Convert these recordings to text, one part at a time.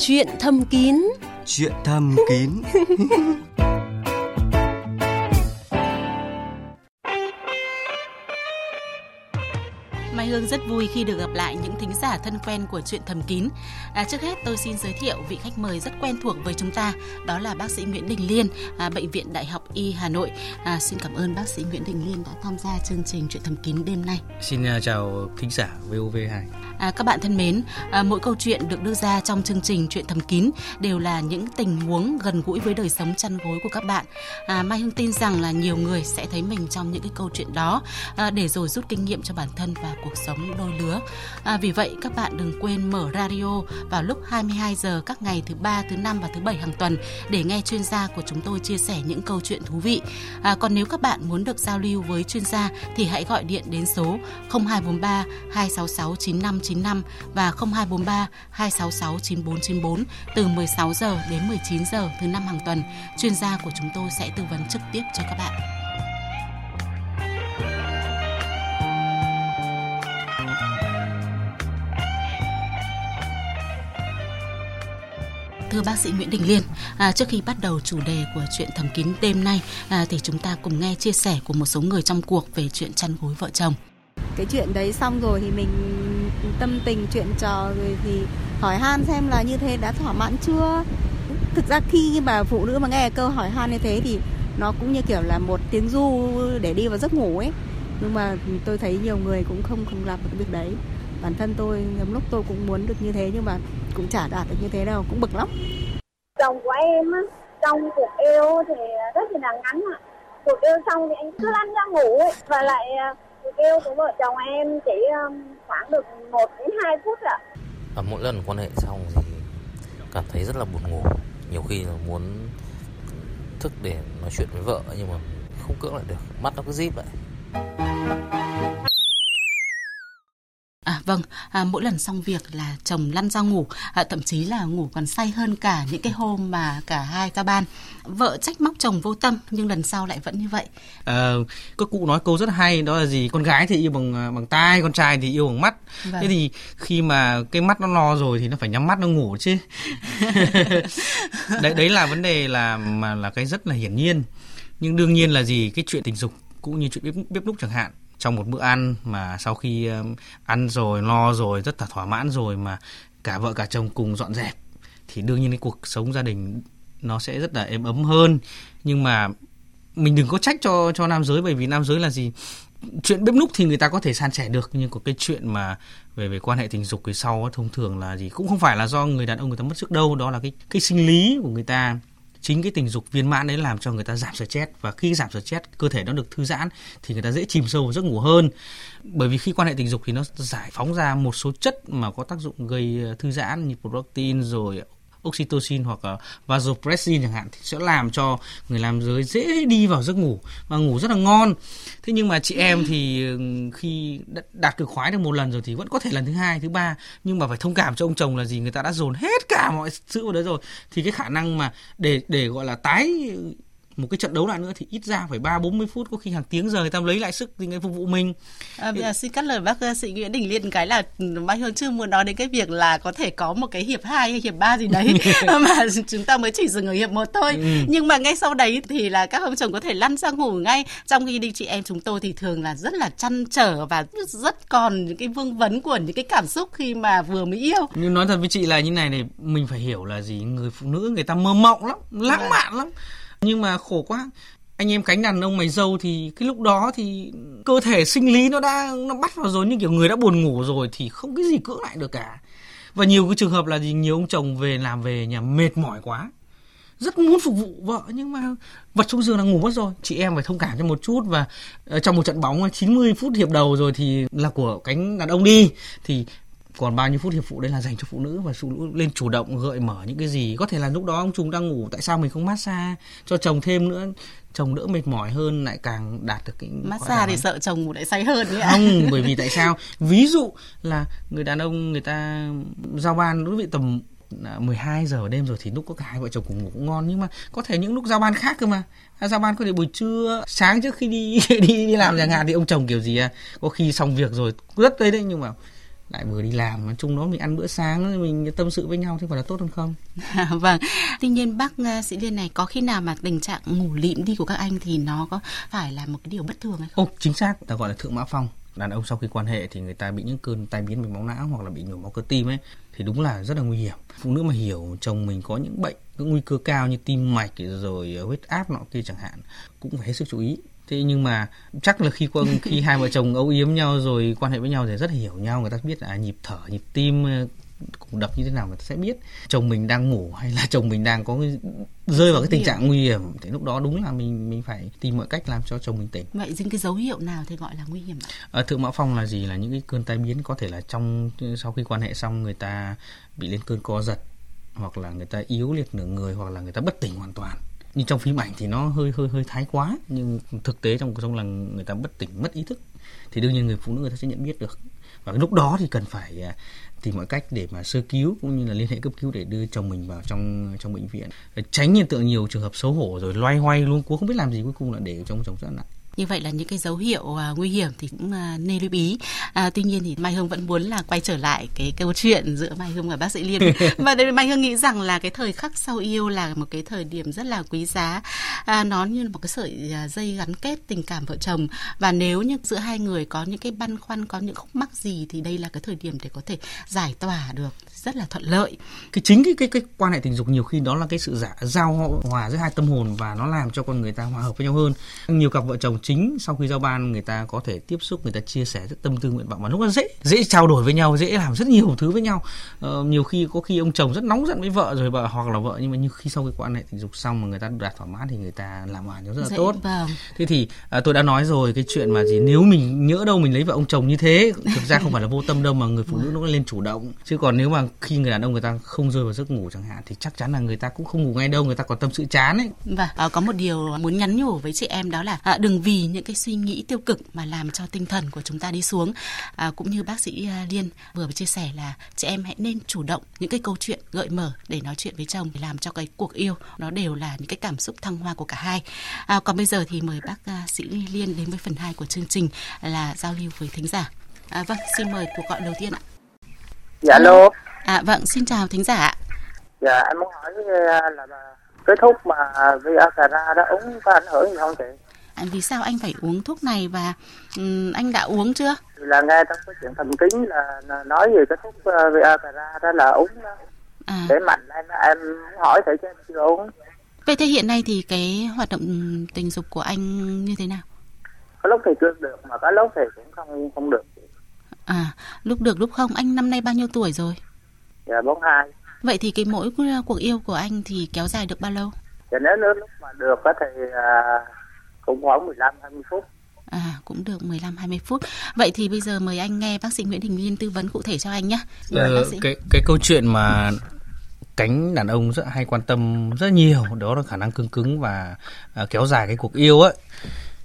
Chuyện thâm kín. Chuyện thâm kín. Hương rất vui khi được gặp lại những thính giả thân quen của chuyện thầm kín. À, trước hết tôi xin giới thiệu vị khách mời rất quen thuộc với chúng ta, đó là bác sĩ Nguyễn Đình Liên, à, bệnh viện Đại học Y Hà Nội. À, xin cảm ơn bác sĩ Nguyễn Đình Liên đã tham gia chương trình chuyện thầm kín đêm nay. Xin à, chào thính giả VOV2. À, các bạn thân mến, à, mỗi câu chuyện được đưa ra trong chương trình chuyện thầm kín đều là những tình huống gần gũi với đời sống chăn gối của các bạn. À, Mai Hương tin rằng là nhiều người sẽ thấy mình trong những cái câu chuyện đó à, để rồi rút kinh nghiệm cho bản thân và cuộc sống đôi lứa. À, vì vậy các bạn đừng quên mở radio vào lúc 22 giờ các ngày thứ ba, thứ năm và thứ bảy hàng tuần để nghe chuyên gia của chúng tôi chia sẻ những câu chuyện thú vị. À, còn nếu các bạn muốn được giao lưu với chuyên gia thì hãy gọi điện đến số 0243 266 9595 và 0243 266 9494 từ 16 giờ đến 19 giờ thứ năm hàng tuần. Chuyên gia của chúng tôi sẽ tư vấn trực tiếp cho các bạn. Thưa bác sĩ Nguyễn Đình Liên, à, trước khi bắt đầu chủ đề của chuyện thầm kín đêm nay à, thì chúng ta cùng nghe chia sẻ của một số người trong cuộc về chuyện chăn gối vợ chồng. Cái chuyện đấy xong rồi thì mình tâm tình chuyện trò rồi thì hỏi han xem là như thế đã thỏa mãn chưa. Thực ra khi mà phụ nữ mà nghe câu hỏi han như thế thì nó cũng như kiểu là một tiếng du để đi vào giấc ngủ ấy. Nhưng mà tôi thấy nhiều người cũng không không làm được cái việc đấy bản thân tôi nhiều lúc tôi cũng muốn được như thế nhưng mà cũng chả đạt được như thế đâu cũng bực lắm. Chồng của em á trong cuộc yêu thì rất là ngắn ạ. Cuộc yêu xong thì anh cứ lăn ra ngủ ấy. và lại à, cuộc yêu của vợ chồng em chỉ khoảng được 1 đến 2 phút ạ. Và mỗi lần quan hệ xong thì cảm thấy rất là buồn ngủ. Nhiều khi là muốn thức để nói chuyện với vợ nhưng mà không cưỡng lại được mắt nó cứ díp lại. À, vâng, à, mỗi lần xong việc là chồng lăn ra ngủ, à, thậm chí là ngủ còn say hơn cả những cái hôm mà cả hai ca ban. Vợ trách móc chồng vô tâm nhưng lần sau lại vẫn như vậy. À, có cụ nói câu rất hay đó là gì? Con gái thì yêu bằng à, bằng tai, con trai thì yêu bằng mắt. Vâng. Thế thì khi mà cái mắt nó lo rồi thì nó phải nhắm mắt nó ngủ chứ. đấy đấy là vấn đề là mà là cái rất là hiển nhiên. Nhưng đương nhiên là gì? Cái chuyện tình dục cũng như chuyện bếp, bếp núc chẳng hạn trong một bữa ăn mà sau khi ờ, ăn rồi lo rồi, rất là thỏa mãn rồi mà cả vợ cả chồng cùng dọn dẹp, thì đương nhiên cái cuộc sống gia đình nó sẽ rất là êm ấm hơn. Nhưng mà mình đừng có trách cho cho nam giới, bởi vì nam giới là gì? Chuyện bếp núc thì người ta có thể san sẻ được, nhưng có cái chuyện mà về về quan hệ tình dục thì sau thông thường là gì? Cũng không phải là do người đàn ông người ta mất sức đâu, đó là cái cái sinh lý của người ta chính cái tình dục viên mãn đấy làm cho người ta giảm stress. Và khi giảm stress, cơ thể nó được thư giãn thì người ta dễ chìm sâu vào giấc ngủ hơn. Bởi vì khi quan hệ tình dục thì nó giải phóng ra một số chất mà có tác dụng gây ờ, thư giãn như protein rồi oxytocin hoặc là vasopressin chẳng hạn, thì sẽ làm cho người làm giới dễ đi vào giấc ngủ và ngủ rất là ngon. Thế nhưng mà chị em thì ừ, khi đạt cực khoái được một lần rồi thì vẫn có thể lần thứ hai, thứ ba. Nhưng mà phải thông cảm cho ông chồng là gì? Người ta đã dồn hết cả mọi sự vào đấy rồi. Thì cái khả năng mà để để gọi là tái một cái trận đấu lại nữa thì ít ra phải ba bốn mươi phút có khi hàng tiếng giờ người ta lấy lại sức thì người phục vụ mình. À, bây giờ xin cắt lời bác sĩ Nguyễn Đình Liên cái là Mai Hương chưa muốn nói đến cái việc là có thể có một cái hiệp 2 hay hiệp 3 gì đấy mà chúng ta mới chỉ dừng ở hiệp 1 thôi. Ừ. Nhưng mà ngay sau đấy thì là các ông chồng có thể lăn ra ngủ ngay trong khi đi chị em chúng tôi thì thường là rất là chăn trở và rất còn những cái vương vấn của những cái cảm xúc khi mà vừa mới yêu. Nhưng nói thật với chị là như này này mình phải hiểu là gì người phụ nữ người ta mơ mộng lắm, lãng dạ. mạn lắm nhưng mà khổ quá. Anh em cánh đàn ông mày dâu thì cái lúc đó thì cơ thể sinh lý nó đã, nó bắt vào rồi, như kiểu người đã buồn ngủ rồi thì không cái gì cưỡng lại được cả. Và nhiều cái trường hợp là gì? Nhiều ông chồng về làm về nhà mệt mỏi quá. Rất muốn phục vụ vợ, nhưng mà vật trong giường là ngủ mất rồi. Chị em phải thông cảm cho một chút và ờ, trong một trận bóng 90 phút hiệp đầu rồi thì là của cánh đàn ông đi, thì còn bao nhiêu phút hiệp phụ đấy là dành cho phụ nữ và phụ nữ lên chủ động gợi mở những cái gì. Có thể là lúc đó ông chồng đang ngủ tại sao mình không massage cho chồng thêm nữa? Chồng đỡ mệt mỏi hơn lại càng đạt được cái massage thì sợ chồng ngủ lại say hơn đấy không bởi vì tại sao? Ví dụ là người đàn ông người ta giao ban đối với tầm 12 giờ đêm rồi thì lúc có cả hai vợ chồng cùng ngủ cũng ngon. Nhưng mà có thể những lúc giao ban khác cơ mà. Giao ban có thể buổi trưa sáng trước khi đi đi đi làm chẳng hạn thì ông chồng kiểu gì à? Có khi xong việc rồi rất đấy đấy nhưng mà lại vừa đi làm nói chung đó mình ăn bữa sáng mình tâm sự với nhau thì phải là tốt hơn không? Vâng tuy nhiên bác uh, sĩ liên này có khi nào mà tình trạng ngủ lịm đi của các anh thì nó có phải là một cái điều bất thường hay không? Ồ, chính xác ta gọi là thượng mã phong. Đàn ông sau khi quan hệ thì người ta bị những cơn tai biến mạch máu não hoặc là bị nhồi máu cơ tim ấy thì đúng là rất là nguy hiểm. Phụ nữ mà hiểu chồng mình có những bệnh có nguy cơ cao như tim mạch rồi huyết áp nọ kia chẳng hạn cũng phải hết sức chú ý thế nhưng mà chắc là khi quân khi hai vợ chồng âu yếm nhau rồi quan hệ với nhau thì rất là hiểu nhau người ta biết là nhịp thở nhịp tim cũng đập như thế nào người ta sẽ biết. Chồng mình đang ngủ hay là chồng mình đang có rơi vào cái tình trạng nguy hiểm thì lúc đó đúng là mình mình phải tìm mọi cách làm cho chồng mình tỉnh. Vậy những cái dấu hiệu nào thì gọi là nguy hiểm ạ? À, thượng mã phong là gì? Là những cái cơn tai biến có thể là trong sau khi quan hệ xong người ta bị lên cơn co giật hoặc là người ta yếu liệt nửa người hoặc là người ta bất tỉnh hoàn toàn nhưng trong phim ảnh thì nó hơi hơi hơi thái quá. Nhưng thực tế trong cuộc sống là người ta bất tỉnh, mất ý thức. Thì đương nhiên người phụ nữ người ta sẽ nhận biết được. Và lúc đó thì cần phải à, tìm mọi cách để mà sơ cứu cũng như là liên hệ cấp cứu để đưa chồng mình vào trong trong bệnh viện. Tránh hiện tượng nhiều trường hợp xấu hổ rồi loay hoay luôn. Cuối không biết làm gì cuối cùng là để chồng chồng rất nặng như vậy là những cái dấu hiệu uh, nguy hiểm thì cũng uh, nên lưu ý. À, tuy nhiên thì mai hương vẫn muốn là quay trở lại cái câu chuyện giữa mai hương và bác sĩ liên. Và mai hương nghĩ rằng là cái thời khắc sau yêu là một cái thời điểm rất là quý giá. À, nó như là một cái sợi dây gắn kết tình cảm vợ chồng. Và nếu như giữa hai người có những cái băn khoăn có những khúc mắc gì thì đây là cái thời điểm để có thể giải tỏa được rất là thuận lợi. Cái chính cái cái cái quan hệ tình dục nhiều khi đó là cái sự giả giao hòa giữa hai tâm hồn và nó làm cho con người ta hòa hợp với nhau hơn. Nhiều cặp vợ chồng chính sau khi giao ban người ta có thể tiếp xúc người ta chia sẻ rất tâm tư nguyện vọng và lúc nó dễ dễ trao đổi với nhau dễ làm rất nhiều thứ với nhau. Ờ, nhiều khi có khi ông chồng rất nóng giận với vợ rồi vợ hoặc là vợ nhưng mà như khi sau khi quan hệ tình dục xong mà người ta đạt thỏa mãn thì người ta làm hòa nhau rất là dễ, tốt. vâng. thế thì à, tôi đã nói rồi cái chuyện mà gì nếu mình nhỡ đâu mình lấy vợ ông chồng như thế thực ra không phải là vô tâm đâu mà người phụ nữ nó lên chủ động. Chứ còn nếu mà khi người đàn ông người ta không rơi vào giấc ngủ chẳng hạn thì chắc chắn là người ta cũng không ngủ ngay đâu người ta còn tâm sự chán ấy. Và à, có một điều muốn nhắn nhủ với chị em đó là à, đừng vì những cái suy nghĩ tiêu cực mà làm cho tinh thần của chúng ta đi xuống. À, cũng như bác sĩ liên vừa chia sẻ là chị em hãy nên chủ động những cái câu chuyện gợi mở để nói chuyện với chồng để làm cho cái cuộc yêu nó đều là những cái cảm xúc thăng hoa của cả hai. À, còn bây giờ thì mời bác sĩ liên đến với phần 2 của chương trình là giao lưu với thính giả. À, vâng xin mời cuộc gọi đầu tiên ạ. Dạ alo à vâng xin chào thính giả dạ em muốn hỏi là cái thuốc mà Viagra đó uống có ảnh hưởng gì không chị? À, vì sao anh phải uống thuốc này và um, anh đã uống chưa? Thì là nghe trong cái chuyện thần kính là, nói về cái thuốc uh, Viagra đó là uống đó. À. để mạnh lên em hỏi thử cho em chưa uống. Vậy thế hiện nay thì cái hoạt động tình dục của anh như thế nào? Có lúc thì chưa được mà có lúc thì cũng không không được à lúc được lúc không. Anh năm nay bao nhiêu tuổi rồi dạ 42 vậy thì cái mỗi cuộc yêu của anh thì kéo dài được bao lâu dạ nếu, lúc mà được thì à, cũng khoảng 15 20 phút. À cũng được 15 20 phút. Vậy thì bây giờ mời anh nghe bác sĩ Nguyễn Đình Liên tư vấn cụ thể cho anh nhé. Ờ, cái cái câu chuyện mà cánh đàn ông rất hay quan tâm rất nhiều đó là khả năng cứng cứng và uh, kéo dài cái cuộc yêu ấy.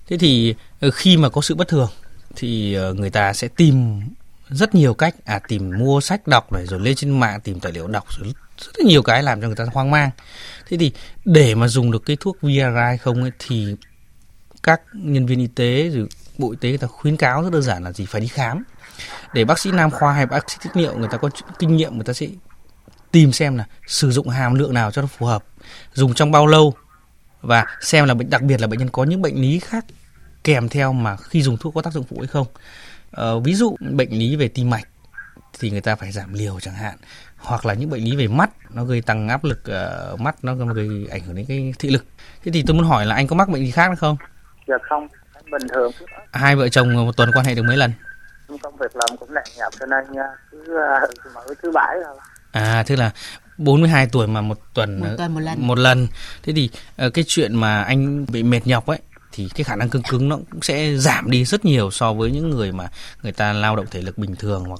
Thế thì uh, khi mà có sự bất thường thì uh, người ta sẽ tìm rất nhiều cách. À tìm mua sách đọc này, rồi lên trên mạng tìm tài liệu đọc, rồi rất là nhiều cái làm cho người ta hoang mang. Thế thì để mà dùng được cái thuốc Viagra hay không ấy, thì các nhân viên y tế, rồi bộ y tế người ta khuyến cáo rất đơn giản là gì? Phải đi khám. Để bác sĩ nam khoa hay bác sĩ tiết niệu người ta có kinh nghiệm, người ta sẽ tìm xem là sử dụng hàm lượng nào cho nó phù hợp, dùng trong bao lâu, và xem là bệnh, đặc biệt là bệnh nhân có những bệnh lý khác kèm theo mà khi dùng thuốc có tác dụng phụ hay không ờ, ví dụ bệnh lý về tim mạch thì người ta phải giảm liều chẳng hạn hoặc là những bệnh lý về mắt nó gây tăng áp lực uh, mắt nó gây ảnh hưởng đến cái thị lực. Thế thì tôi muốn hỏi là anh có mắc bệnh gì khác không? Dạ không bình thường. Hai vợ chồng một tuần quan hệ được mấy lần? Công việc làm cũng nặng nhọc cho nên cứ uh, mỗi thứ bảy thôi. À tức là 42 tuổi mà một tuần một tuần một lần. một lần. Thế thì uh, cái chuyện mà anh bị mệt nhọc ấy thì cái khả năng cứng cứng nó cũng sẽ giảm đi rất nhiều so với những người mà người ta lao động thể lực bình thường hoặc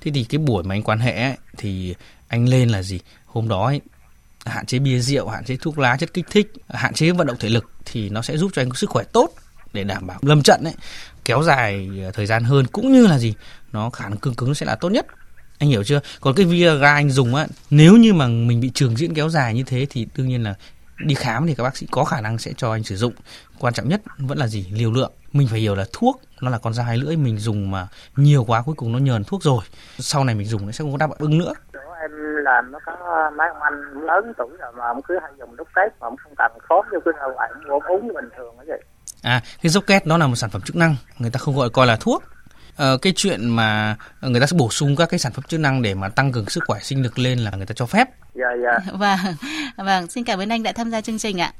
thế thì cái buổi mà anh quan hệ ấy, thì anh lên là gì? Hôm đó ấy, hạn chế bia rượu hạn chế thuốc lá chất kích thích hạn chế vận động thể lực thì nó sẽ giúp cho anh có sức khỏe tốt để đảm bảo lâm trận ấy kéo dài ờ, thời gian hơn cũng như là gì? Nó khả năng cứng cứng sẽ là tốt nhất. Anh hiểu chưa? Còn cái Viagra anh dùng á nếu như mà mình bị trường diễn kéo dài như thế thì đương nhiên là đi khám thì các bác sĩ có khả năng sẽ cho anh sử dụng. Quan trọng nhất vẫn là gì? Liều lượng. Mình phải hiểu là thuốc nó là con dao hai lưỡi mình dùng mà nhiều quá cuối cùng nó nhờn thuốc rồi. Sau này mình dùng nó sẽ không có đáp ứng nữa. Em làm nó có mấy ông anh lớn tuổi rồi mà ông cứ hay dùng đúc tết mà ông không cần khóm vô cái đâu ảnh uống uống như bình thường cái gì à cái dốc két nó là một sản phẩm chức năng người ta không gọi coi là thuốc Ờ, cái chuyện mà người ta sẽ bổ sung các cái sản phẩm chức năng để mà tăng cường sức khỏe sinh lực lên là người ta cho phép. Dạ dạ. Vâng, vâng, xin cảm ơn anh đã tham gia chương trình ạ.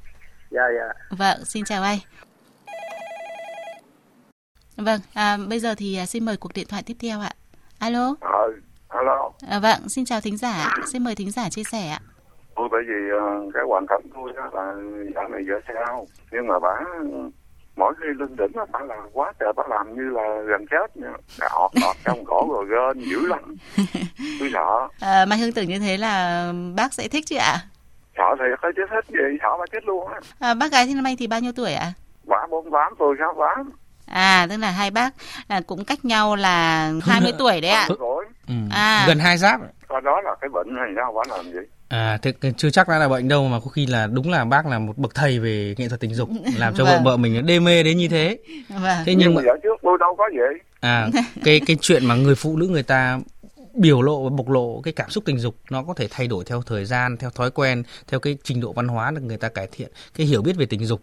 Dạ dạ. Vâng, xin chào anh. Vâng, à, bây giờ thì à, xin mời cuộc điện thoại tiếp theo ạ. Alo. Ờ, alo. À, vâng, xin chào thính giả. Xin mời thính giả chia sẻ ạ. Tôi tại vì uh, cái hoàn cảnh tôi là dạo này vợ sao nhưng mà bà mỗi khi lên đỉnh bà làm quá trời bà làm như là gần chết nha ọt ọt trong cổ rồi gên dữ lắm tôi sợ à, mai hương tưởng như thế là bác sẽ thích chứ ạ sợ thì hơi chết hết gì sợ bà chết luôn á à, bác gái thì năm nay thì bao nhiêu tuổi ạ bà bốn tám tôi sáu tám À, tức là hai bác là cũng cách nhau là 20 tuổi đấy ạ. Ừ. À. Gần hai giáp. Còn đó là cái bệnh hay sao bà làm gì? À, thế chưa chắc đã là bệnh đâu mà có khi là đúng là bác là một bậc thầy về nghệ thuật tình dục làm cho vâng. vợ vợ mình đê mê đến như thế. Vâng. Thế nhưng, mà trước tôi đâu có vậy. À, cái cái chuyện mà người phụ nữ người ta biểu lộ và bộc lộ cái cảm xúc tình dục nó có thể thay đổi theo thời gian, theo thói quen, theo cái trình độ văn hóa được người ta cải thiện, cái hiểu biết về tình dục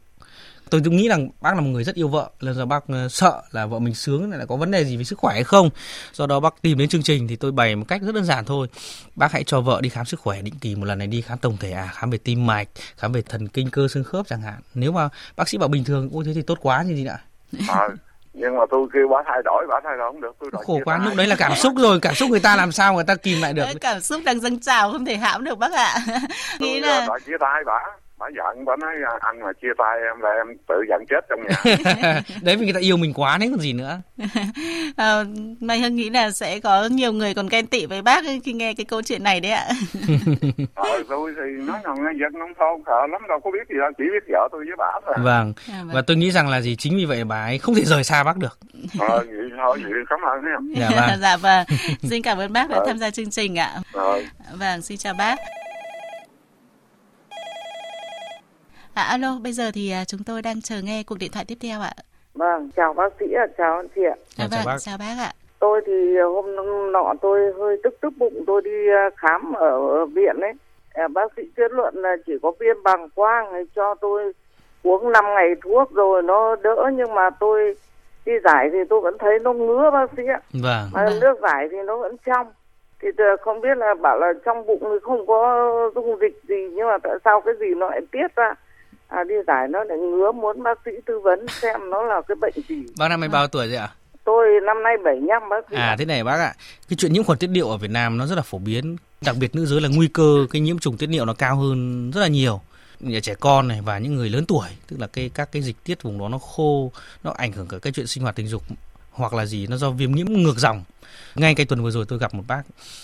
tôi nghĩ rằng bác là một người rất yêu vợ lần giờ bác ờ, sợ là vợ mình sướng lại có vấn đề gì về sức khỏe hay không. Do đó bác tìm đến chương trình thì tôi bày một cách rất đơn giản thôi. Bác hãy cho vợ đi khám sức khỏe định kỳ một lần này đi khám tổng thể à khám về tim mạch khám về thần kinh cơ xương khớp chẳng hạn. Nếu mà bác sĩ bảo bình thường ôi thế thì tốt quá như gì ạ? À, nhưng mà tôi kêu bà thay đổi bà thay đổi không được tôi khổ quá lúc đấy là cảm xúc rồi cảm xúc người ta làm sao người ta kìm lại được? Cảm xúc đang dâng trào không thể hãm được bác ạ. Nghĩ là chia tay bà bà giận bà nói à, anh mà chia tay em là em tự giận chết trong nhà. Đấy vì người ta yêu mình quá đấy còn gì nữa. À, mai hưng nghĩ là sẽ có nhiều người còn ghen tị với bác khi nghe cái câu chuyện này đấy ạ. Ờ tôi thì nói rằng dân nông thôn sợ lắm đâu có biết gì đâu chỉ biết vợ tôi với bà thôi. Vâng. À, vâng. và tôi nghĩ rằng là gì chính vì vậy bà ấy không thể rời xa bác được. Ờ vậy thôi vậy cảm ơn em. Dạ vâng. Dạ vâng. Xin cảm ơn bác đã tham gia chương trình ạ. Rồi. vâng xin chào bác À, alo, bây giờ thì à, chúng tôi đang chờ nghe cuộc điện thoại tiếp theo ạ. Vâng, chào bác sĩ ạ, chào anh chị ạ. À, vâng, chào bác. chào bác ạ. Tôi thì hôm nọ tôi hơi tức tức bụng, tôi đi à, khám ở viện ấy. À, bác sĩ kết luận là chỉ có viêm bằng quang, cho tôi uống 5 ngày thuốc rồi nó đỡ nhưng mà tôi đi giải thì tôi vẫn thấy nó ngứa bác sĩ ạ. Vâng. Mà vâng. nước giải thì nó vẫn trong. Thì không biết là bảo là trong bụng thì không có dung dịch gì nhưng mà tại sao cái gì nó lại tiết ra à, đi giải nó lại ngứa muốn bác sĩ tư vấn xem nó là cái bệnh gì. Bác năm nay bao tuổi rồi ạ? Tôi năm nay 75 bác sĩ. À thế này bác ạ, cái chuyện nhiễm khuẩn tiết niệu ở Việt Nam nó rất là phổ biến, đặc biệt nữ giới là nguy cơ cái nhiễm trùng tiết niệu nó cao hơn rất là nhiều nhà trẻ con này và những người lớn tuổi tức là cái các cái dịch tiết vùng đó nó khô nó ảnh hưởng cả cái chuyện sinh hoạt tình dục hoặc là gì nó do viêm nhiễm ngược dòng ngay cái tuần vừa rồi tôi gặp một bác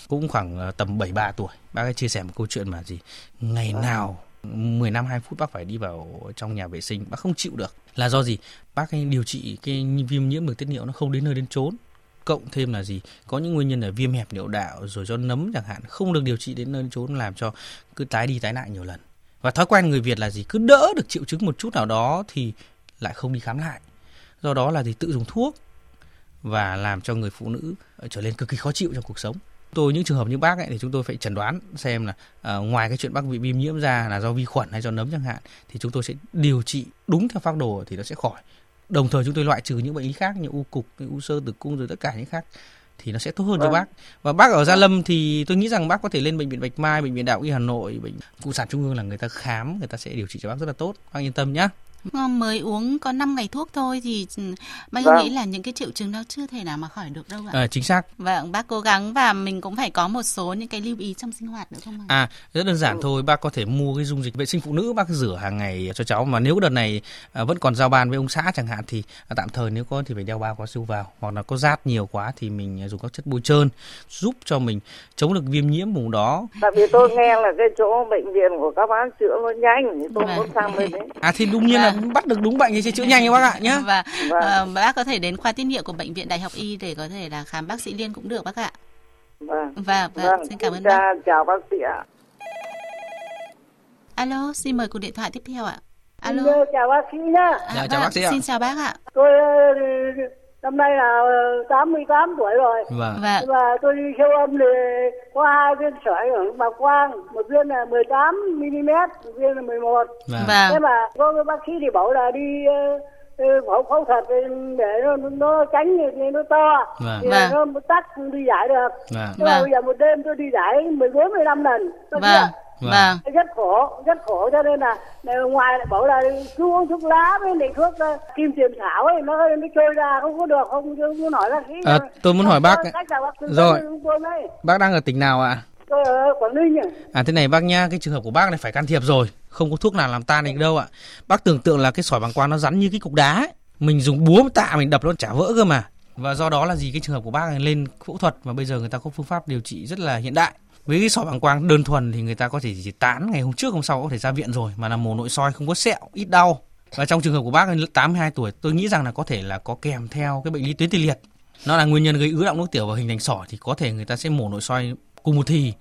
cũng khoảng ờ, tầm 73 tuổi bác ấy chia sẻ một câu chuyện mà gì ngày nào 10 năm 2 phút bác phải đi vào trong nhà vệ sinh. Bác không chịu được. Là do gì? Bác ấy điều trị cái viêm nhiễm đường tiết niệu nó không đến nơi đến chốn. Cộng thêm là gì? Có những nguyên nhân là viêm hẹp niệu đạo rồi do nấm chẳng hạn không được điều trị đến nơi đến chốn làm cho cứ tái đi tái lại nhiều lần. Và thói quen người Việt là gì? Cứ đỡ được triệu chứng một chút nào đó thì lại không đi khám lại. Do đó là gì? Tự dùng thuốc và làm cho người phụ nữ trở nên cực kỳ khó chịu trong cuộc sống tôi những trường hợp như bác ấy thì chúng tôi phải chẩn đoán xem là uh, ngoài cái chuyện bác bị viêm nhiễm ra là do vi khuẩn hay do nấm chẳng hạn thì chúng tôi sẽ điều trị đúng theo phác đồ thì nó sẽ khỏi. Đồng thời chúng tôi loại trừ những bệnh lý khác như u cục u sơ tử cung rồi tất cả những khác thì nó sẽ tốt hơn vâng. cho bác. Và bác ở gia lâm thì tôi nghĩ rằng bác có thể lên bệnh viện bạch mai bệnh viện đại y hà nội bệnh phụ sản trung ương là người ta khám người ta sẽ điều trị cho bác rất là tốt. Bác yên tâm nhé mới uống có 5 ngày thuốc thôi thì bác vâng. nghĩ là những cái triệu chứng đó chưa thể nào mà khỏi được đâu ạ. À, chính xác. Vâng, bác cố gắng và mình cũng phải có một số những cái lưu ý trong sinh hoạt nữa không ạ? À, rất đơn giản ừ. thôi, bác có thể mua cái dung dịch vệ sinh phụ nữ bác rửa hàng ngày cho cháu mà nếu đợt này à, vẫn còn giao ban với ông xã chẳng hạn thì à, tạm thời nếu có thì phải đeo bao cao su vào hoặc là có rát nhiều quá thì mình dùng các chất bôi trơn giúp cho mình chống được viêm nhiễm vùng đó. Tại vì tôi nghe là cái chỗ bệnh viện của các bác chữa nó nhanh, tôi vâng. muốn sang bên đấy. À thì đương nhiên là vâng bắt được đúng bệnh thì sẽ chữa nhanh các bác ạ nhé. Và vâng. uh, bác có thể đến khoa tiết niệu của bệnh viện Đại học Y để có thể là khám bác sĩ Liên cũng được bác ạ. Vâng. Và, và vâng. xin cảm ơn bác. Chào bác sĩ ạ. alo xin mời cuộc điện thoại tiếp theo ạ alo chào bác sĩ nhá à, dạ, chào bác sĩ ạ xin chào bác ạ tôi năm nay là 88 tuổi rồi vâng. vâng. và tôi đi siêu âm thì có hai viên sỏi ở bào quang một viên là 18 mm một viên là 11 vâng. thế mà có bác sĩ thì bảo là đi phẫu phẫu thuật để nó, nó tránh thì nó to vâng. thì vâng. nó tắt đi giải được vâng. mà bây giờ một đêm tôi đi giải 14 15 lần vâng. vâng. Vâng. Rất khổ, rất khổ cho nên là ngoài lại bảo là cứ uống thuốc lá với lại thuốc uh, kim tiền thảo ấy nó nó trôi ra không có được không không nói là cái à, tôi muốn hỏi bác, bác rồi bác đang ở tỉnh nào ạ? À? Tôi ở Quảng Ninh à. À thế này bác nha, cái trường hợp của bác này phải can thiệp rồi, không có thuốc nào làm tan được đâu ạ. Bác tưởng tượng là cái sỏi bàng quang nó rắn như cái cục đá ấy. Mình dùng búa tạ mình đập nó chả vỡ cơ mà. Và do đó là gì cái trường hợp của bác này lên phẫu thuật và bây giờ người ta có phương pháp điều trị rất là hiện đại với cái sỏi bàng quang đơn thuần thì người ta có thể chỉ tán ngày hôm trước hôm sau có thể ra viện rồi, mà là mổ nội soi không có sẹo, ít đau. Và trong trường hợp của bác 82 tuổi, tôi nghĩ rằng là có thể là có kèm theo cái bệnh lý tuyến tiền liệt. Nó là nguyên nhân gây ứ động nước tiểu và hình thành sỏi, thì có thể người ta sẽ mổ nội soi cùng một thì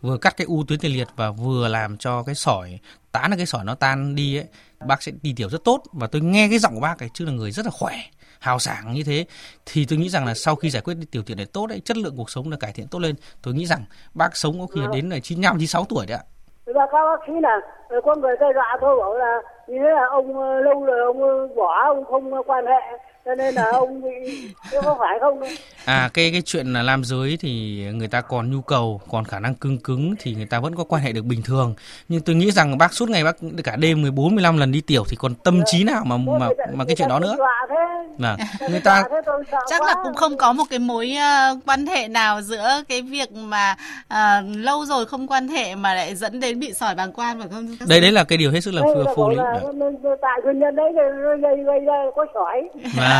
vừa cắt cái u tuyến tiền liệt và vừa làm cho cái sỏi, tán là cái sỏi nó tan đi ấy. Bác sẽ đi tiểu rất tốt và tôi nghe cái giọng của bác ấy, chứ là người rất là khỏe hào sảng như thế thì tôi nghĩ rằng là sau khi giải quyết tiểu tiện này tốt đấy chất lượng cuộc sống là cải thiện tốt lên. Tôi nghĩ rằng bác sống có khi là đến là 95 96 tuổi đấy ạ. Ra các bác sĩ là có người gây dọa tôi bảo là như thế là ông lâu rồi ông bỏ ông không quan hệ cho nên là ông bị có phải không à cái cái chuyện là nam giới thì người ta còn nhu cầu còn khả năng cưng cứng thì người ta vẫn có quan hệ được bình thường nhưng tôi nghĩ rằng bác suốt ngày bác cả đêm 14 15 lần đi tiểu thì còn tâm trí nào mà mà mà cái chuyện đó nữa Vâng. Người ta chắc là cũng không có một cái mối uh, quan hệ nào giữa cái việc mà uh, lâu rồi không quan hệ mà lại dẫn đến bị sỏi bàng quang phải không? Đây đấy là cái điều hết sức là phù lý. Tại nguyên nhân đấy gây gây ra có sỏi.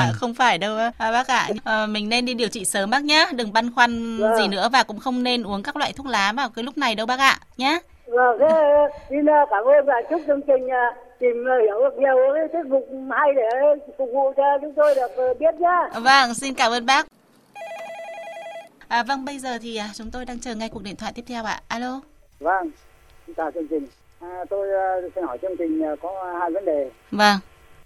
Vâng. không phải đâu à, bác ạ. À, mình nên đi điều trị sớm bác nhá, đừng băn khoăn vâng. gì nữa và cũng không nên uống các loại thuốc lá vào cái lúc này đâu bác ạ, nhá. Vâng, thế xin cảm ơn và chúc chương trình tìm hiểu được nhiều cái tiết mục hay để phục vụ cho chúng tôi được biết nhá. Vâng, xin cảm ơn bác. À, vâng, bây giờ thì chúng tôi đang chờ ngay cuộc điện thoại tiếp theo ạ. Alo. Vâng, xin chào chương trình. À, tôi uh, xin hỏi chương trình uh, có hai vấn đề. Vâng.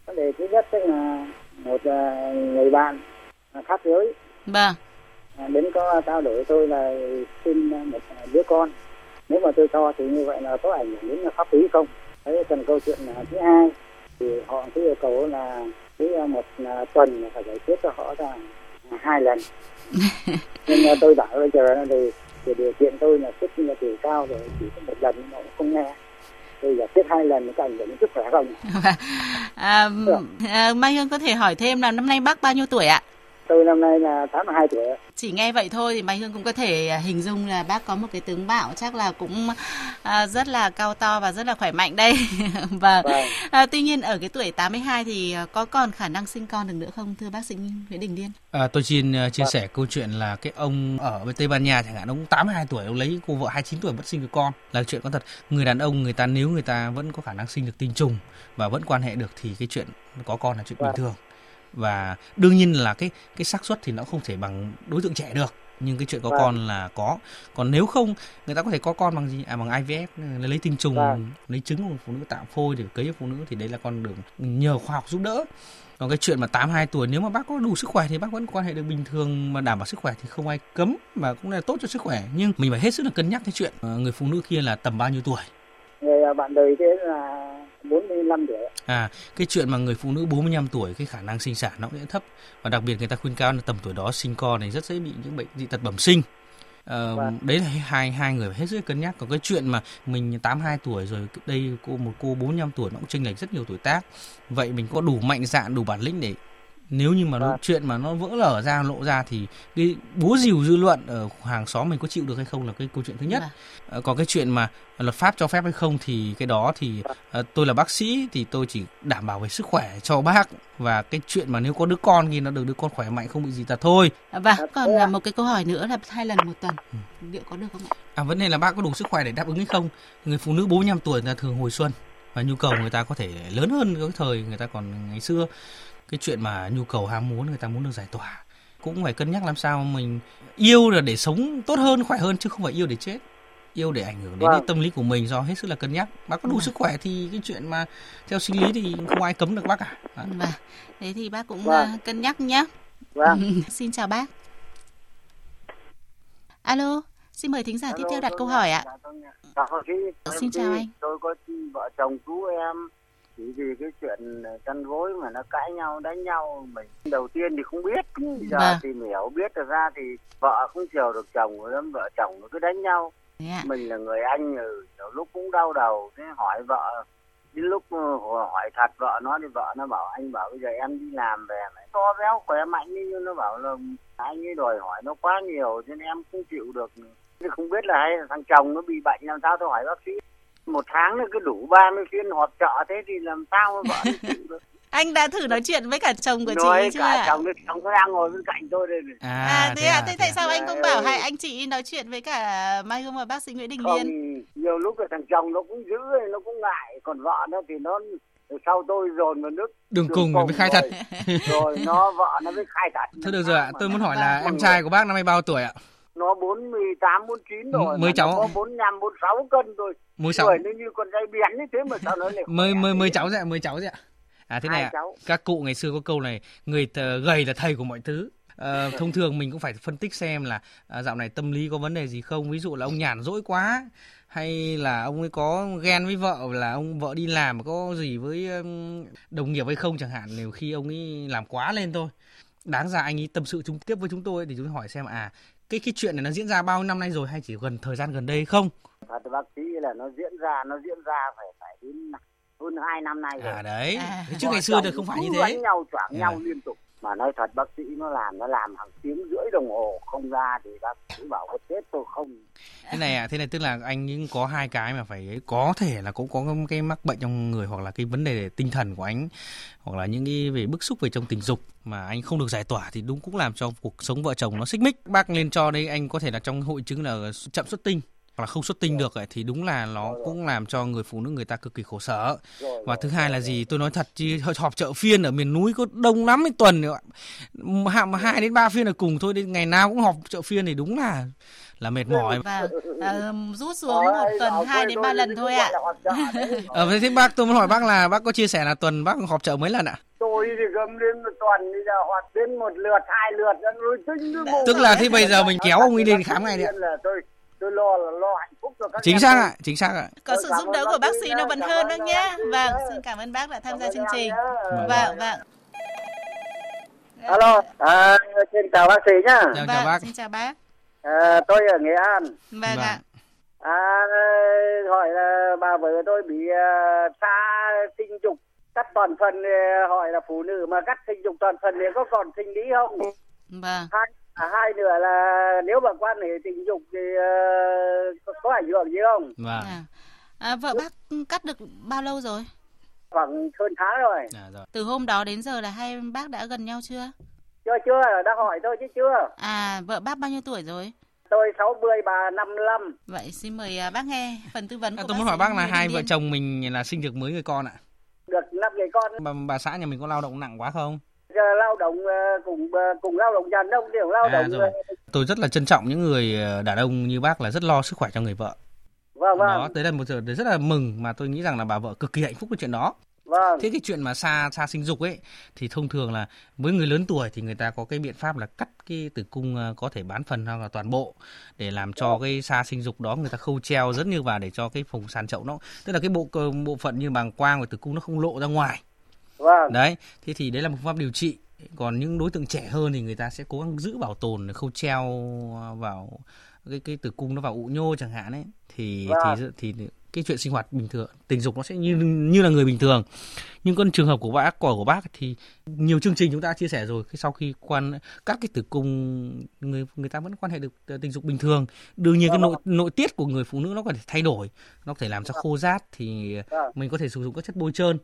Vấn đề thứ nhất là một uh, người bạn khác giới. Vâng. À, đến có trao đổi tôi là xin một đứa con. Nếu mà tôi cho thì như vậy là có ảnh hưởng đến pháp lý không? Đấy, cần câu chuyện là thứ hai thì họ cứ yêu cầu là cứ một tuần phải giải quyết cho họ ra hai lần. Nhưng tôi bảo bây giờ thì, thì điều kiện tôi là sức là tuổi cao rồi chỉ có một lần mà không nghe tôi giải quyết hai lần có ảnh hưởng sức khỏe không? à, à, Mai Hương có thể hỏi thêm là năm nay bác bao nhiêu tuổi ạ? Tôi năm nay là 82 tuổi. Chỉ nghe vậy thôi thì Mai Hương cũng có thể hình dung là bác có một cái tướng mạo chắc là cũng à, rất là cao to và rất là khỏe mạnh đây. vâng. vâng. À, tuy nhiên ở cái tuổi 82 thì có còn khả năng sinh con được nữa không thưa bác sĩ Nguyễn Đình Liên? À, tôi xin uh, chia vâng. sẻ câu chuyện là cái ông ở bên Tây Ban Nha chẳng hạn ông 82 tuổi ông lấy cô vợ 29 tuổi vẫn sinh được con là chuyện có thật. Người đàn ông người ta nếu người ta vẫn có khả năng sinh được tinh trùng và vẫn quan hệ được thì cái chuyện có con là chuyện vâng. bình thường và đương nhiên là cái cái xác suất thì nó không thể bằng đối tượng trẻ được nhưng cái chuyện có vâng. con là có. Còn nếu không người ta có thể có con bằng gì? À bằng IVF lấy tinh trùng vâng. lấy trứng của phụ nữ tạo phôi để cấy cho phụ nữ thì đấy là con đường nhờ khoa học giúp đỡ. Còn cái chuyện mà 82 tuổi nếu mà bác có đủ sức khỏe thì bác vẫn quan hệ được bình thường mà đảm bảo sức khỏe thì không ai cấm mà cũng là tốt cho sức khỏe. Nhưng mình phải hết sức là cân nhắc cái chuyện ờ, người phụ nữ kia là tầm bao nhiêu tuổi? Người à, bạn đời thế là 45 tuổi. À, cái chuyện mà người phụ nữ 45 tuổi cái khả năng sinh sản nó cũng sẽ thấp và đặc biệt người ta khuyên cao là tầm tuổi đó sinh con này rất dễ bị những bệnh dị tật bẩm sinh. À, vâng. đấy là hai hai người phải hết sức cân nhắc còn cái chuyện mà mình 82 tuổi rồi đây cô một cô 45 tuổi nó cũng chênh lệch rất nhiều tuổi tác vậy mình có đủ mạnh dạn đủ bản lĩnh để nếu như mà nó, vâng. chuyện mà nó vỡ lở ra lộ ra thì cái búa rìu dư luận ở hàng xóm mình có chịu được hay không là cái câu chuyện thứ nhất. À. còn cái chuyện mà luật pháp cho phép hay không thì cái đó thì uh, tôi là bác sĩ thì tôi chỉ đảm bảo về sức khỏe cho bác và cái chuyện mà nếu có đứa con thì nó được đứa con khỏe mạnh không bị gì tật thôi. Và còn một cái câu hỏi nữa là hai lần một tuần. Ừ. liệu có được không ạ? À vấn đề là bác có đủ sức khỏe để đáp ứng hay không? Người phụ nữ 45 tuổi là thường hồi xuân và nhu cầu người ta có thể lớn hơn cái thời người ta còn ngày xưa cái chuyện mà nhu cầu ham muốn người ta muốn được giải tỏa. Cũng phải cân nhắc làm sao mình yêu là để sống tốt hơn khỏe hơn chứ không phải yêu để chết. Yêu để ảnh hưởng đến vâng. tâm lý của mình do hết sức là cân nhắc. Bác có đủ vâng. sức khỏe thì cái chuyện mà theo sinh lý thì không ai cấm được bác cả. Vâng. Thế thì bác cũng vâng. cân nhắc nhé vâng. xin chào bác. Alo xin mời thính giả alo, tiếp theo đặt câu hỏi ạ. Dạ, xin chào anh. tôi có vợ chồng chú em chỉ vì cái chuyện chăn gối mà nó cãi nhau đánh nhau mình đầu tiên thì không biết. Giờ vâng. thì hiểu biết được ra thì vợ không chiều được chồng rồi vợ chồng nó cứ đánh nhau. Yeah. mình là người anh ừ, lúc cũng đau đầu. Thế hỏi vợ đến lúc hỏi thật vợ nó thì vợ nó bảo anh bảo bây giờ em đi làm về mày to béo khỏe mạnh nhưng nó bảo là anh ấy đòi hỏi nó quá nhiều cho nên em không chịu được. Không biết là hay là thằng chồng nó bị bệnh làm sao tôi hỏi bác sĩ một tháng nó cứ đủ 30 phiên họp chợ thế thì làm sao mà vợ được anh đã thử nói chuyện với cả chồng của nói chị chưa ạ? chồng chồng nó đang ngồi bên cạnh tôi đây này. À, à thế, à, thế tại sao anh không bảo hai anh chị nói chuyện với cả Mai Hương và bác sĩ Nguyễn Đình không, Liên? nhiều lúc là thằng chồng nó cũng giữ nó cũng ngại còn vợ nó thì nó sau tôi dồn vào nước đường cùng mới khai thật rồi nó vợ nó mới khai thật thôi được rồi ạ tôi muốn hỏi là em trai của bác năm nay bao tuổi ạ nó 48, 49 rồi. Mới cháu. có 45, 46 cân rồi. Mới sáu. Nó như con dây biển như thế mà sao nó lại Mới mới mới cháu ạ, mới cháu ạ. À thế này ạ, các cụ ngày xưa có câu này, người gầy là thầy của mọi thứ. À, thông thường mình cũng phải phân tích xem là à, dạo này tâm lý có vấn đề gì không ví dụ là ông nhàn rỗi quá hay là ông ấy có ghen với vợ là ông vợ đi làm có gì với đồng nghiệp hay không chẳng hạn nếu khi ông ấy làm quá lên thôi đáng ra anh ấy tâm sự chúng tiếp với chúng tôi thì chúng tôi hỏi xem à cái cái chuyện này nó diễn ra bao nhiêu năm nay rồi hay chỉ gần thời gian gần đây không? Thật bác sĩ là nó diễn ra nó diễn ra phải phải đến hơn 2 năm nay rồi. À đấy. À. Chứ ngày xưa thì không phải như thế. Đánh nhau choảng yeah. nhau liên tục mà nói thật, bác sĩ nó làm nó làm hàng tiếng rưỡi đồng hồ, không ra thì bác sĩ bảo có chết tôi không? Thế này à thế này tức là anh những có hai cái mà phải có thể là cũng có cái mắc bệnh trong người hoặc là cái vấn đề tinh thần của anh, hoặc là những cái về bức xúc về trong tình dục mà anh không được giải tỏa thì đúng cũng làm cho cuộc sống vợ chồng nó xích mích. Bác lên cho đây anh có thể là trong hội chứng là chậm xuất tinh hoặc là không xuất tinh được ấy, thì đúng là nó cũng làm cho người phụ nữ người ta cực kỳ khổ sở. Và thứ hai là gì? Tôi nói thật chứ họp chợ phiên ở miền núi có đông lắm mấy tuần nữa hai đến ba phiên là cùng thôi đến ngày nào cũng họp chợ phiên thì đúng là là mệt mỏi. Và uh, rút xuống một tuần hai đến ba lần thôi ạ. Ờ thế bác tôi muốn hỏi bác là bác có chia sẻ là tuần bác họp chợ mấy lần ạ? Tôi thì gấm đến một tuần bây giờ họp đến một lượt hai lượt rồi tính tức là thế bây giờ mình kéo ông ấy đến khám ngày đi ạ. Tôi tôi lo là lo hạnh phúc cho các chính xác ạ chính xác ạ. Có sự giúp đỡ của bác sĩ nó vẫn hơn đó nhé vâng xin cảm ơn bác đã tham gia chương trình. vâng. Vâng alo à, xin chào bác sĩ nhá. Vâng, chào bác. xin chào bác. À, tôi ở nghệ an. Vâng, vâng. ạ à hỏi là bà vợ tôi bị uh, xa sinh dục cắt toàn phần hỏi là phụ nữ mà cắt sinh dục toàn phần thì có còn sinh lý không? Vâng. Hai À, hai nữa là nếu mà quan hệ tình dục thì uh, có ảnh hưởng gì không? Vâng. À. À, vợ bác cắt được bao lâu rồi? Khoảng hơn tháng rồi. À, rồi. Từ hôm đó đến giờ là hai bác đã gần nhau chưa? Chưa chưa, đã hỏi thôi chứ chưa. À, vợ bác bao nhiêu tuổi rồi? Tôi 60, bà 55. Vậy xin mời à, bác nghe phần tư vấn của à, Tôi muốn hỏi bác là hai vợ chồng mình là sinh được mấy người con ạ? Được 5 người con. Bà, bà xã nhà mình có lao động nặng quá không? Lao động ờ, cùng ờ, cùng lao động dàn đông đều lao à, động rồi. Ờ, tôi rất là trân trọng những người đàn ông như bác là rất lo sức khỏe cho người vợ vâng vâng đó đấy là một giờ rất là mừng mà tôi nghĩ rằng là bà vợ cực kỳ hạnh phúc với chuyện đó Vâng. Thế cái chuyện mà xa xa sinh dục ấy thì thông thường là với người lớn tuổi thì người ta có cái biện pháp là cắt cái tử cung có thể bán phần hoặc là toàn bộ để làm cho cái xa sinh dục đó người ta khâu treo rất như vào để cho cái vùng sàn chậu nó tức là cái bộ bộ phận như bàng quang và tử cung nó không lộ ra ngoài. Vâng. Đấy, thế thì đấy là một phương pháp điều trị. Còn những đối tượng trẻ hơn thì người ta sẽ cố gắng giữ bảo tồn khâu treo vào cái cái tử cung nó vào ụ nhô chẳng hạn ấy. Thì vâng. thì thì cái chuyện sinh hoạt bình thường tình dục nó sẽ như như là người bình thường. Nhưng con trường hợp của bác của của bác thì nhiều chương trình chúng ta chia sẻ rồi cái sau khi quan các cái tử cung người người ta vẫn quan hệ được tình dục bình thường. Đương nhiên cái nội nội tiết của người phụ nữ nó có thể thay đổi nó có thể làm cho khô rát thì mình có thể sử dụng các chất bôi trơn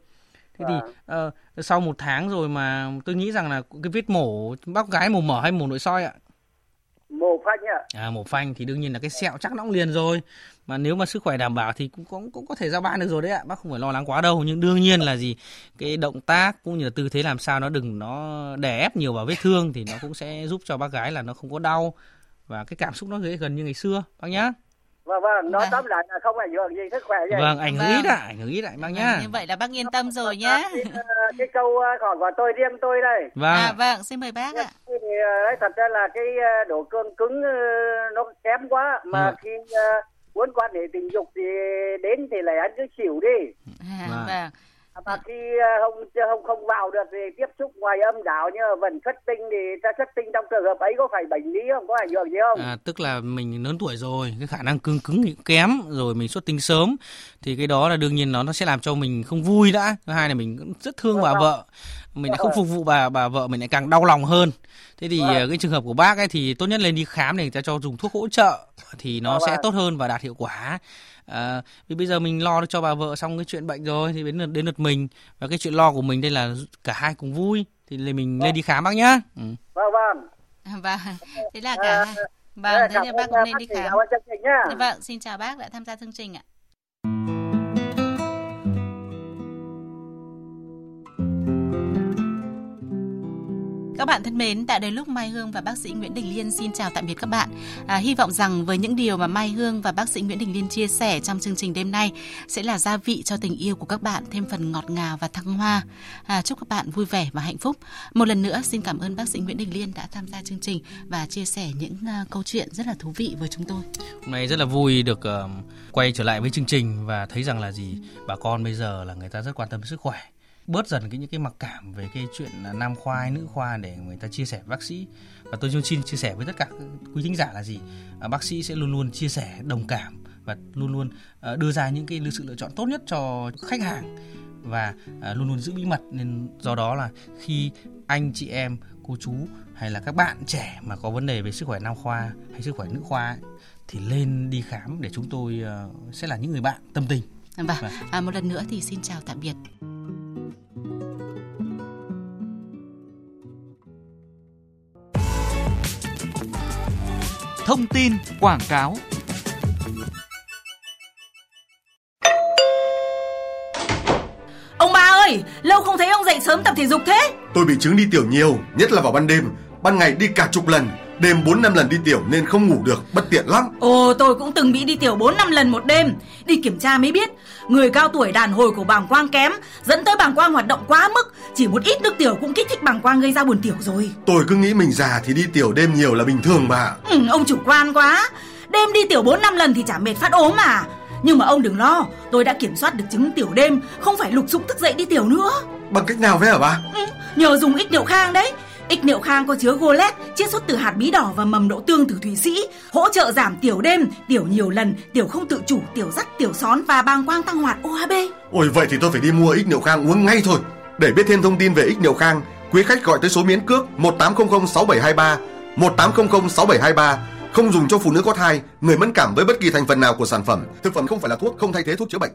thế thì uh, sau một tháng rồi mà tôi nghĩ rằng là cái vết mổ bác gái mổ mở hay mổ nội soi ạ? Mổ phanh ạ. À mổ phanh thì đương nhiên là cái sẹo chắc nó cũng liền rồi. Mà nếu mà sức khỏe đảm bảo thì cũng cũng, cũng có thể ra ban được rồi đấy ạ. Bác không phải lo lắng quá đâu nhưng đương nhiên là gì cái động tác cũng như là tư thế làm sao nó đừng nó đè ép nhiều vào vết thương thì nó cũng sẽ giúp cho bác gái là nó không có đau và cái cảm xúc nó gần như ngày xưa. Bác nhá vâng vâng nói vâng. tóm lại là không ảnh hưởng gì sức khỏe gì. Vâng ảnh hưởng vâng. ít ạ ảnh hưởng ít ạ bác nhá. Như vậy là bác yên tâm rồi nhá. cái, cái câu hỏi của tôi riêng tôi đây. Vâng. À, vâng xin mời bác ạ. thì đấy, thật ra là cái độ cương cứng nó kém quá mà ừ. khi muốn quan hệ tình dục thì đến thì lại ăn cứ xỉu đi. À, vâng, vâng mà khi không không không vào được thì tiếp xúc ngoài âm đạo như vẫn xuất tinh thì ta xuất tinh trong trường hợp ấy có phải bệnh lý không? Có ảnh hưởng gì không? À, tức là mình lớn tuổi rồi cái khả năng cương cứng thì kém rồi mình xuất tinh sớm thì cái đó là đương nhiên nó nó sẽ làm cho mình không vui đã. Thứ hai là mình cũng rất thương vâng, bà vâng. vợ mình lại không phục vụ bà bà vợ mình lại càng đau lòng hơn. Thế thì vâng. cái trường hợp của bác ấy thì tốt nhất lên đi khám để người ta cho dùng thuốc hỗ trợ thì nó vâng. sẽ tốt hơn và đạt hiệu quả. À, vì bây giờ mình lo cho bà vợ xong cái chuyện bệnh rồi thì đến lượt đến lượt mình. Và cái chuyện lo của mình đây là cả hai cùng vui thì lên mình vâng. lên đi khám bác nhá. Ừ. vâng vâng. Vâng. Thế là cả à, vâng thế là bác cũng nên đi khám. vâng xin chào bác đã tham gia chương trình ạ Các bạn thân mến, đã đến lúc Mai Hương và bác sĩ Nguyễn Đình Liên xin chào tạm biệt các bạn. À, hy vọng rằng với những điều mà Mai Hương và bác sĩ Nguyễn Đình Liên chia sẻ trong chương trình đêm nay sẽ là gia vị cho tình yêu của các bạn thêm phần ngọt ngào và thăng hoa. À, chúc các bạn vui vẻ và hạnh phúc. Một lần nữa xin cảm ơn bác sĩ Nguyễn Đình Liên đã tham gia chương trình và chia sẻ những uh, câu chuyện rất là thú vị với chúng tôi. Hôm nay rất là vui được uh, quay trở lại với chương trình và thấy rằng là gì bà con bây giờ là người ta rất quan tâm sức khỏe bớt dần cái những cái mặc cảm về cái chuyện nam khoa hay nữ khoa để người ta chia sẻ với bác sĩ và tôi xin chia sẻ với tất cả quý thính giả là gì à, bác sĩ sẽ luôn luôn chia sẻ đồng cảm và luôn luôn à, đưa ra những cái sự lựa chọn tốt nhất cho khách hàng và à, luôn luôn giữ bí mật nên do đó là khi anh chị em cô chú hay là các bạn trẻ mà có vấn đề về sức khỏe nam khoa hay sức khỏe nữ khoa ấy, thì lên đi khám để chúng tôi uh, sẽ là những người bạn tâm tình. Vâng, vâng. À, một lần nữa thì xin chào tạm biệt. Thông tin quảng cáo. Ông ba ơi, lâu không thấy ông dậy sớm tập thể dục thế. Tôi bị chứng đi tiểu nhiều, nhất là vào ban đêm. Ban ngày đi cả chục lần Đêm 4 năm lần đi tiểu nên không ngủ được, bất tiện lắm. Ồ, tôi cũng từng bị đi tiểu 4 năm lần một đêm. Đi kiểm tra mới biết, người cao tuổi đàn hồi của bàng quang kém, dẫn tới bàng quang hoạt động quá mức, chỉ một ít nước tiểu cũng kích thích bàng quang gây ra buồn tiểu rồi. Tôi cứ nghĩ mình già thì đi tiểu đêm nhiều là bình thường mà. Ừ, ông chủ quan quá. Đêm đi tiểu 4 năm lần thì chả mệt phát ốm mà. Nhưng mà ông đừng lo, tôi đã kiểm soát được chứng tiểu đêm, không phải lục sục thức dậy đi tiểu nữa. Bằng cách nào vậy hả bà? Ừ, nhờ dùng ít niệu khang đấy Ích niệu khang có chứa golet, chiết xuất từ hạt bí đỏ và mầm đậu tương từ Thụy Sĩ, hỗ trợ giảm tiểu đêm, tiểu nhiều lần, tiểu không tự chủ, tiểu dắt, tiểu són và bàng quang tăng hoạt OHB. Ôi vậy thì tôi phải đi mua ích niệu khang uống ngay thôi. Để biết thêm thông tin về ích niệu khang, quý khách gọi tới số miễn cước 1800 6723, 1800 6723 không dùng cho phụ nữ có thai, người mẫn cảm với bất kỳ thành phần nào của sản phẩm. Thực phẩm không phải là thuốc, không thay thế thuốc chữa bệnh.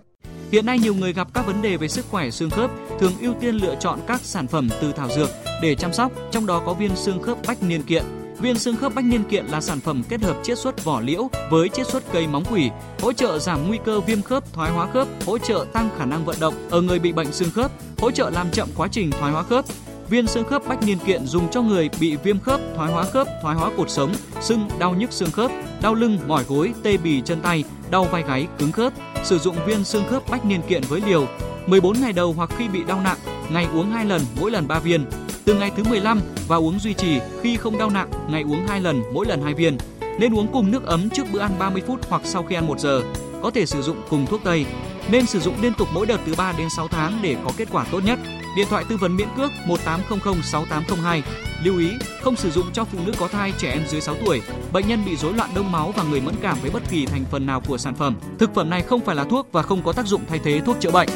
Hiện nay nhiều người gặp các vấn đề về sức khỏe xương khớp, thường ưu tiên lựa chọn các sản phẩm từ thảo dược để chăm sóc, trong đó có viên xương khớp bách niên kiện. Viên xương khớp bách niên kiện là sản phẩm kết hợp chiết xuất vỏ liễu với chiết xuất cây móng quỷ, hỗ trợ giảm nguy cơ viêm khớp, thoái hóa khớp, hỗ trợ tăng khả năng vận động ở người bị bệnh xương khớp, hỗ trợ làm chậm quá trình thoái hóa khớp, Viên xương khớp bách niên kiện dùng cho người bị viêm khớp, thoái hóa khớp, thoái hóa cột sống, sưng, đau nhức xương khớp, đau lưng, mỏi gối, tê bì chân tay, đau vai gáy, cứng khớp. Sử dụng viên xương khớp bách niên kiện với liều 14 ngày đầu hoặc khi bị đau nặng, ngày uống 2 lần, mỗi lần 3 viên. Từ ngày thứ 15 và uống duy trì khi không đau nặng, ngày uống 2 lần, mỗi lần 2 viên. Nên uống cùng nước ấm trước bữa ăn 30 phút hoặc sau khi ăn 1 giờ. Có thể sử dụng cùng thuốc tây. Nên sử dụng liên tục mỗi đợt từ 3 đến 6 tháng để có kết quả tốt nhất. Điện thoại tư vấn miễn cước 1800 6802. Lưu ý, không sử dụng cho phụ nữ có thai, trẻ em dưới 6 tuổi, bệnh nhân bị rối loạn đông máu và người mẫn cảm với bất kỳ thành phần nào của sản phẩm. Thực phẩm này không phải là thuốc và không có tác dụng thay thế thuốc chữa bệnh.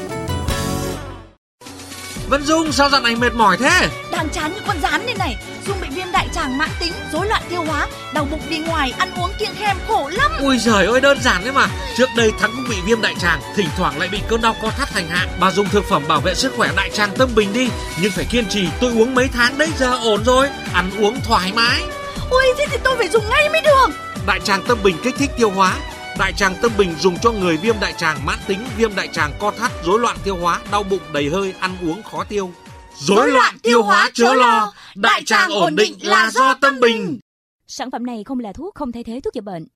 Vân Dung sao dạo này mệt mỏi thế? Đang chán như con rán đây này. Dung bị đại tràng mãn tính, rối loạn tiêu hóa, đau bụng đi ngoài, ăn uống kiêng khem khổ lắm. Ui giời ơi đơn giản đấy mà. Trước đây Thắng cũng bị viêm đại tràng, thỉnh thoảng lại bị cơn đau co thắt thành hạn. Bà dùng thực phẩm bảo vệ sức khỏe đại tràng tâm bình đi, nhưng phải kiên trì. Tôi uống mấy tháng đấy giờ ổn rồi, ăn uống thoải mái. Ui thế thì tôi phải dùng ngay mới được. Đại tràng tâm bình kích thích tiêu hóa, Đại tràng tâm bình dùng cho người viêm đại tràng mãn tính, viêm đại tràng co thắt, rối loạn tiêu hóa, đau bụng đầy hơi, ăn uống khó tiêu. Rối loạn tiêu hóa chớ lo, đại tràng ổn định là do tâm bình. Sản phẩm này không là thuốc, không thay thế thuốc chữa bệnh.